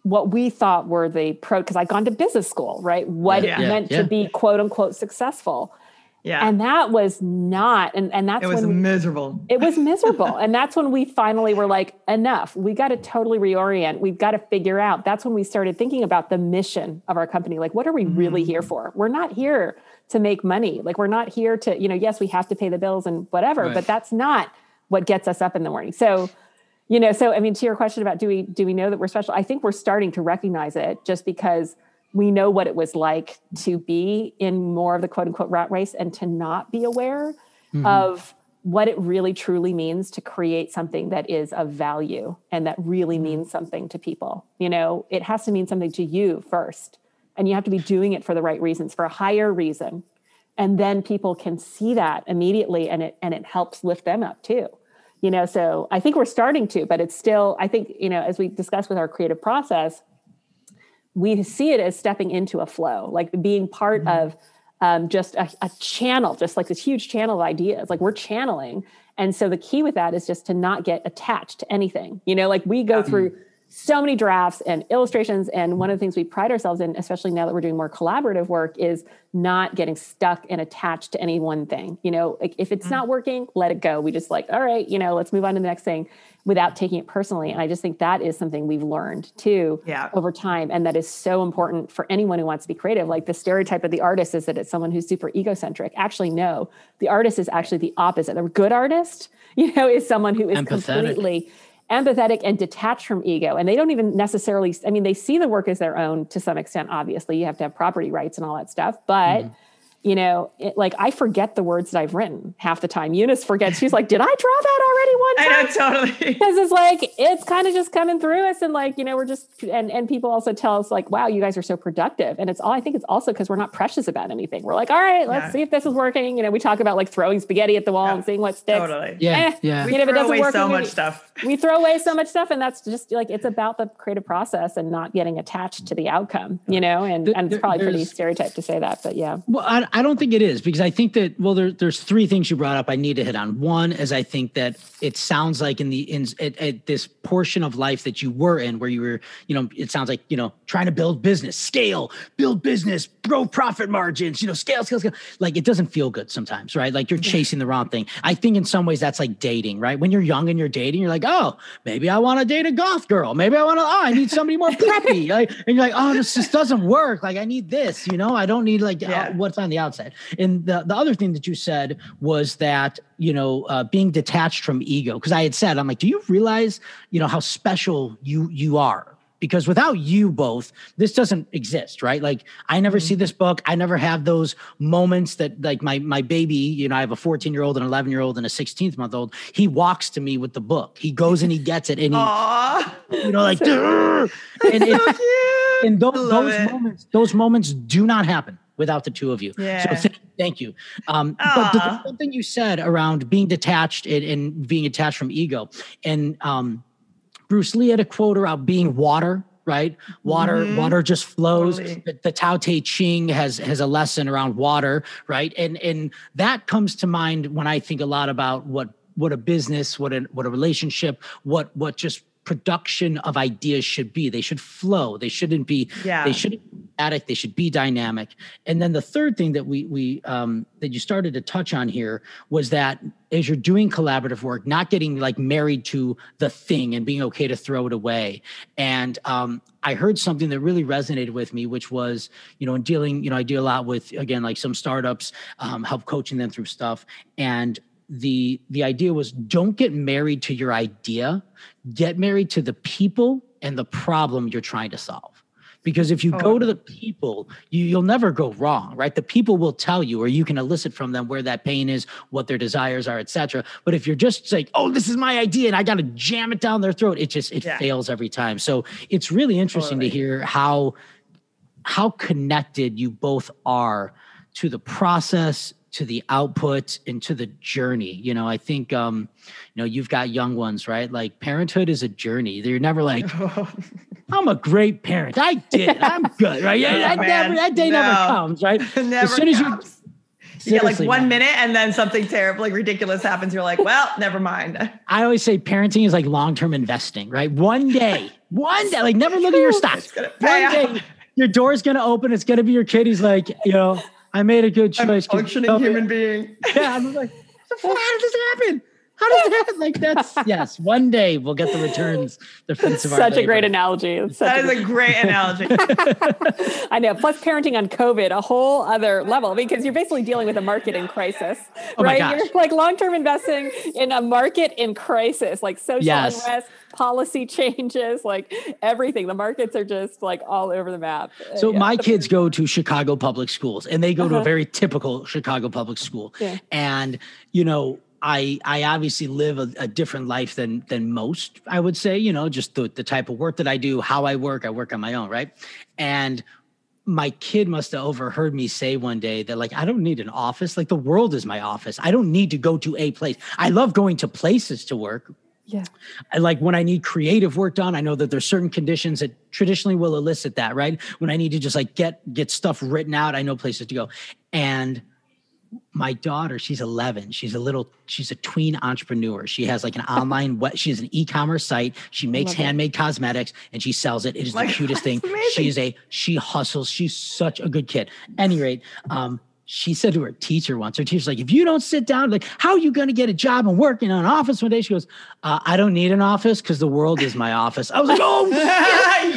what we thought were the pro because I'd gone to business school, right? What yeah, it meant yeah, to be quote unquote successful. Yeah. And that was not, and, and that's when it was when we, miserable. It was miserable. and that's when we finally were like, enough. We got to totally reorient. We've got to figure out. That's when we started thinking about the mission of our company. Like, what are we really mm. here for? We're not here to make money. Like, we're not here to, you know, yes, we have to pay the bills and whatever, right. but that's not what gets us up in the morning. So, you know, so I mean, to your question about do we do we know that we're special? I think we're starting to recognize it just because we know what it was like to be in more of the quote unquote rat race and to not be aware mm-hmm. of what it really truly means to create something that is of value and that really mm-hmm. means something to people. You know, it has to mean something to you first. And you have to be doing it for the right reasons, for a higher reason. And then people can see that immediately and it and it helps lift them up too. You know, so I think we're starting to, but it's still, I think, you know, as we discussed with our creative process, we see it as stepping into a flow, like being part mm-hmm. of um, just a, a, channel, just like this huge channel of ideas. Like we're channeling. And so the key with that is just to not get attached to anything. You know, like we go yeah. through so many drafts and illustrations. And one of the things we pride ourselves in, especially now that we're doing more collaborative work, is not getting stuck and attached to any one thing. You know, like if it's mm-hmm. not working, let it go. We just like, all right, you know, let's move on to the next thing. Without taking it personally. And I just think that is something we've learned too yeah. over time. And that is so important for anyone who wants to be creative. Like the stereotype of the artist is that it's someone who's super egocentric. Actually, no, the artist is actually the opposite. A good artist, you know, is someone who is Empathetic. completely empathetic and detached from ego. And they don't even necessarily, I mean, they see the work as their own to some extent, obviously. You have to have property rights and all that stuff. But mm-hmm you know, it, like I forget the words that I've written half the time. Eunice forgets. She's like, "Did I draw that already one time?" I know totally because it's like it's kind of just coming through us, and like you know, we're just and and people also tell us like, "Wow, you guys are so productive," and it's all I think it's also because we're not precious about anything. We're like, "All right, let's yeah. see if this is working." You know, we talk about like throwing spaghetti at the wall yeah. and seeing what sticks. Totally. Yeah, eh, yeah. We you know, throw away work, so much stuff. We throw away so much stuff, and that's just like it's about the creative process and not getting attached to the outcome. You know, and and it's probably pretty stereotyped to say that, but yeah. Well, I, I don't think it is because I think that well, there, there's three things you brought up. I need to hit on. One is I think that it sounds like in the in at, at, this portion of life that you were in, where you were, you know, it sounds like you know trying to build business, scale, build business, grow profit margins, you know, scale, scale, scale. Like it doesn't feel good sometimes, right? Like you're chasing the wrong thing. I think in some ways that's like dating, right? When you're young and you're dating, you're like, oh, maybe I want to date a goth girl. Maybe I want to. Oh, I need somebody more preppy. like, and you're like, oh, this just doesn't work. Like I need this. You know, I don't need like yeah. uh, what's on the outside. And the the other thing that you said was that you know uh, being detached from ego. Because i had said i'm like do you realize you know how special you you are? Because without you both this doesn't exist right? Like i never mm-hmm. see this book. I never have those moments that like my my baby you know i have a 14 year old an 11 year old and a 16th month old he walks to me with the book. He goes and he gets it and he Aww. you know like and, it, so and those, those moments those moments do not happen without the two of you. Yeah. So th- thank you. Um, but the, the thing you said around being detached and, and being attached from ego, and um, Bruce Lee had a quote about being water. Right, water, mm-hmm. water just flows. Totally. The, the Tao Te Ching has has a lesson around water, right? And and that comes to mind when I think a lot about what what a business, what a what a relationship, what what just production of ideas should be. They should flow. They shouldn't be. Yeah. They shouldn't be static. They should be dynamic. And then the third thing that we we um, that you started to touch on here was that as you're doing collaborative work, not getting like married to the thing and being okay to throw it away. And um, I heard something that really resonated with me, which was you know in dealing you know I deal a lot with again like some startups, um, help coaching them through stuff and the the idea was don't get married to your idea get married to the people and the problem you're trying to solve because if you oh. go to the people you, you'll never go wrong right the people will tell you or you can elicit from them where that pain is what their desires are etc but if you're just like oh this is my idea and i got to jam it down their throat it just it yeah. fails every time so it's really interesting totally. to hear how how connected you both are to the process to the output and to the journey. You know, I think um, you know, you've got young ones, right? Like parenthood is a journey. They're never like, I'm a great parent. I did. I'm good, right? Yeah, that, never, that day no. never comes, right? never as soon comes. as you you get like one man. minute and then something terrible, like ridiculous happens. You're like, well, never mind. I always say parenting is like long term investing, right? One day, one day, like never look at your stocks. One day, your door's gonna open. It's gonna be your kid. He's like, you know, I made a good choice. I'm functioning human being. Yeah, I'm like, the fuck? how did this happen? How does that like that's yes, one day we'll get the returns, the fruits of our Such a great analogy. It's that is a great analogy. I know. Plus parenting on COVID, a whole other level because you're basically dealing with a market in crisis. Oh right? You're like long-term investing in a market in crisis, like social yes. unrest, policy changes, like everything. The markets are just like all over the map. So yeah. my kids go to Chicago public schools and they go uh-huh. to a uh-huh. very typical Chicago public school. Yeah. And you know, I I obviously live a, a, different life than than most. I would say, you know, just the the type of work that I do, how I work. I work on my own, right? And my kid must have overheard me say one day that like I don't need an office. Like the world is my office. I don't need to go to a place. I love going to places to work. Yeah. I like when I need creative work done, I know that there's certain conditions that traditionally will elicit that, right? When I need to just like get get stuff written out, I know places to go. And my daughter she's 11 she's a little she's a tween entrepreneur she has like an online what she has an e-commerce site she makes handmade it. cosmetics and she sells it it is the cutest thing amazing. she's a she hustles she's such a good kid any rate um she said to her teacher once, her teacher's like, if you don't sit down, like, how are you going to get a job and work in an office one day? She goes, uh, I don't need an office because the world is my office. I was like, oh, yes,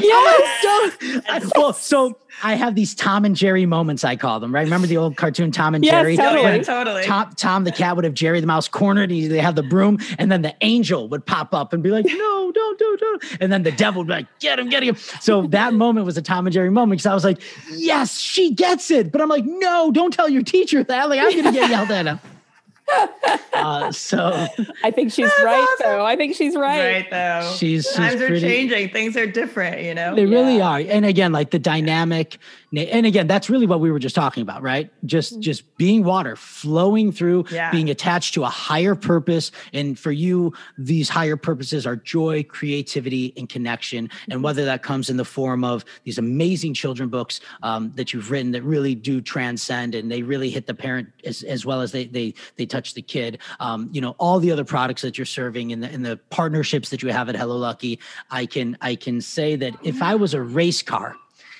yes. yes. well, so I have these Tom and Jerry moments, I call them, right? Remember the old cartoon Tom and yes, Jerry? Totally. Yeah, totally. Tom, Tom the cat would have Jerry the mouse cornered. He, they have the broom, and then the angel would pop up and be like, no, don't, don't, don't. And then the devil would be like, get him, get him. So that moment was a Tom and Jerry moment because I was like, yes, she gets it. But I'm like, no, don't tell your teacher that. Like, I'm going to get yelled at him. Uh, so I think she's right, awesome. though. I think she's right. Right, though. She's, she's times pretty, are changing. Things are different. You know, they really are. And again, like the dynamic, and again, that's really what we were just talking about, right? Just mm-hmm. just being water, flowing through, yeah. being attached to a higher purpose. And for you, these higher purposes are joy, creativity, and connection. Mm-hmm. And whether that comes in the form of these amazing children books um, that you've written that really do transcend and they really hit the parent as, as well as they they they touch the kid. Um, you know, all the other products that you're serving and the, and the partnerships that you have at Hello Lucky, I can I can say that if I was a race car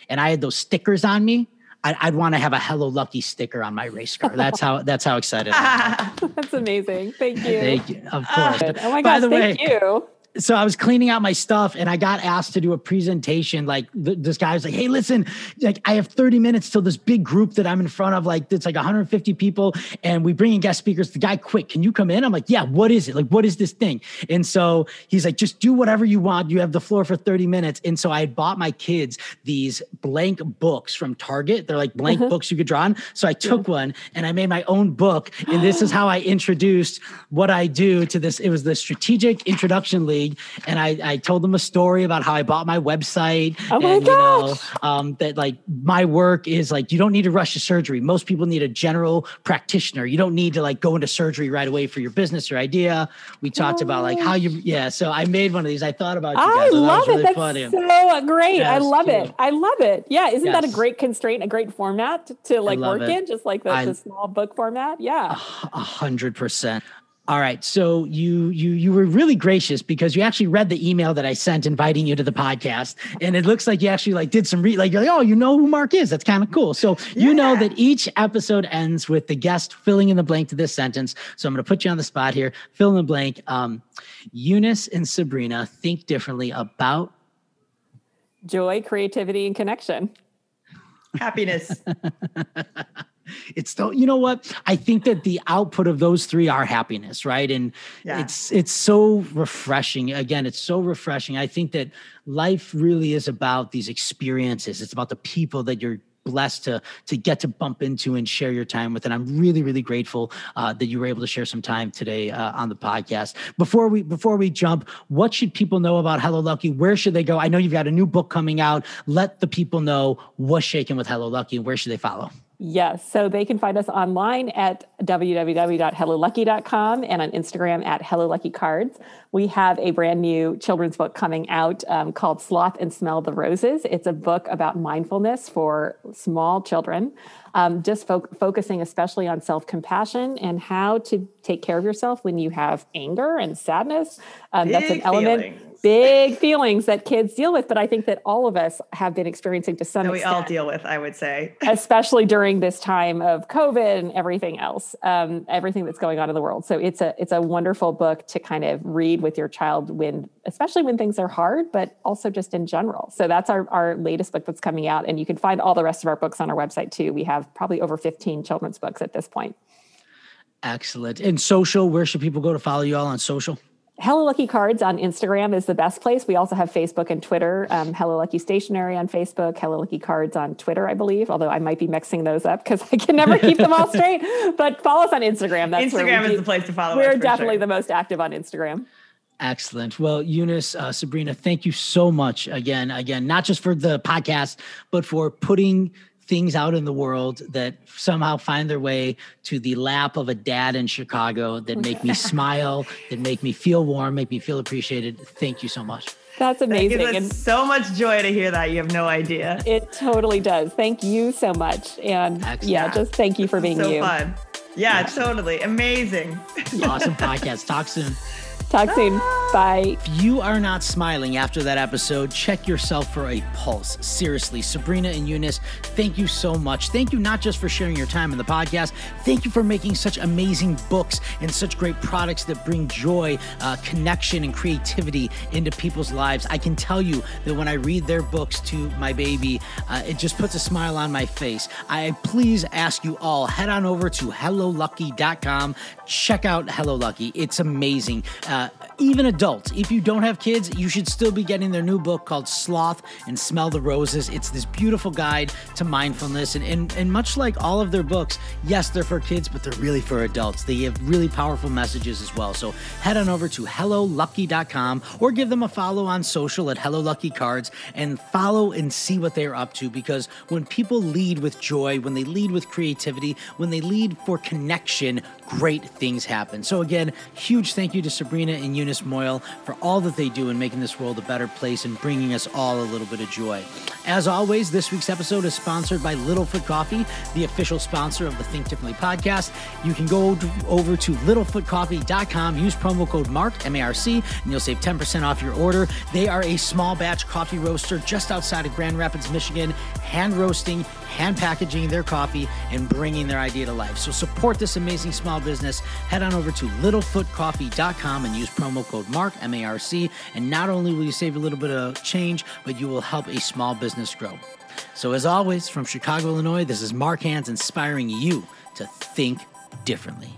and I had those stickers on me, I'd, I'd want to have a Hello Lucky sticker on my race car. That's how that's how excited I am. that's amazing. Thank you. Thank you. Of course. Ah, oh my gosh, thank way, you so I was cleaning out my stuff and I got asked to do a presentation. Like th- this guy was like, Hey, listen, like I have 30 minutes till this big group that I'm in front of. Like it's like 150 people and we bring in guest speakers. The guy quit. Can you come in? I'm like, yeah, what is it? Like, what is this thing? And so he's like, just do whatever you want. You have the floor for 30 minutes. And so I bought my kids these blank books from Target. They're like blank uh-huh. books you could draw on. So I took yeah. one and I made my own book. And this is how I introduced what I do to this. It was the strategic introduction league league, and I, I told them a story about how I bought my website. Oh my and, gosh. You know, um, that like my work is like you don't need to rush to surgery. Most people need a general practitioner. You don't need to like go into surgery right away for your business or idea. We talked oh. about like how you yeah. So I made one of these. I thought about you guys. I love really it. That's funny. so great. Yes, I love it. I love it. Yeah, isn't yes. that a great constraint, a great format to, to like work it. in, just like the, I, the small book format? Yeah, a hundred percent. All right. So you you you were really gracious because you actually read the email that I sent inviting you to the podcast, and it looks like you actually like did some re like you're like oh you know who Marc is. That's kind of cool. So you know that each episode ends with the guest filling in the blank to this sentence. So I'm going to put you on the spot here. Fill in the blank. Um, Eunice and Sabrina think differently about joy, creativity, and connection. Happiness. it's still you know what? I think that the output of those three are happiness right? And yeah. it's it's so refreshing. Again it's so refreshing. I think that life really is about these experiences. It's about the people that you're blessed to to get to bump into and share your time with. And i'm really really grateful uh, that you were able to share some time today uh, on the podcast. Before we before we jump what should people know about hello lucky? Where should they go? I know you've got a new book coming out. Let the people know what's shaking with hello lucky and where should they follow Yes. So they can find us online at www.hellolucky.com and on Instagram at HelloLuckyCards. We have a brand new children's book coming out um, called Sloth and Smell the Roses. It's a book about mindfulness for small children, um, just fo- focusing especially on self compassion and how to take care of yourself when you have anger and sadness. Um, that's an element. Big feelings that kids deal with, but I think that all of us have been experiencing to some that extent. We all deal with, I would say, especially during this time of COVID and everything else, um, everything that's going on in the world. So it's a it's a wonderful book to kind of read with your child when, especially when things are hard, but also just in general. So that's our our latest book that's coming out, and you can find all the rest of our books on our website too. We have probably over fifteen children's books at this point. Excellent. And social, where should people go to follow you all on social? Hello Lucky Cards on Instagram is the best place. We also have Facebook and Twitter. Um, Hello Lucky Stationery on Facebook, Hello Lucky Cards on Twitter, I believe, although I might be mixing those up because I can never keep them all straight. But follow us on Instagram. That's Instagram is the place to follow us. We're definitely sure. the most active on Instagram. Excellent. Well, Eunice, uh, Sabrina, thank you so much again. Again, not just for the podcast, but for putting things out in the world that somehow find their way to the lap of a dad in Chicago that make me smile, that make me feel warm, make me feel appreciated. Thank you so much. That's amazing. It and so much joy to hear that. You have no idea. It totally does. Thank you so much. And Excellent. yeah, just thank you for being here. so you. fun. Yeah, yeah, totally. Amazing. Awesome podcast. Talk soon. Talk soon. Bye. If you are not smiling after that episode, check yourself for a pulse. Seriously, Sabrina and Eunice, thank you so much. Thank you not just for sharing your time in the podcast, thank you for making such amazing books and such great products that bring joy, uh, connection, and creativity into people's lives. I can tell you that when I read their books to my baby, uh, it just puts a smile on my face. I please ask you all head on over to hellolucky.com. Check out Hello Lucky. It's amazing. Uh, even adults, if you don't have kids, you should still be getting their new book called Sloth and Smell the Roses. It's this beautiful guide to mindfulness. And, and, and much like all of their books, yes, they're for kids, but they're really for adults. They have really powerful messages as well. So head on over to hellolucky.com or give them a follow on social at Hello Lucky Cards and follow and see what they're up to. Because when people lead with joy, when they lead with creativity, when they lead for connection, great things happen. So, again, huge thank you to Sabrina and Eunice Moyle for all that they do in making this world a better place and bringing us all a little bit of joy. As always, this week's episode is sponsored by Littlefoot Coffee, the official sponsor of the Think Differently podcast. You can go over to littlefootcoffee.com, use promo code MARC, M A R C, and you'll save 10% off your order. They are a small batch coffee roaster just outside of Grand Rapids, Michigan, hand roasting, hand packaging their coffee, and bringing their idea to life. So support this amazing small business. Head on over to littlefootcoffee.com and use promo code MARC, M A R C. And not only will you save a little bit of change, but you will help a small business grow. So, as always, from Chicago, Illinois, this is Marc Hands inspiring you to think differently.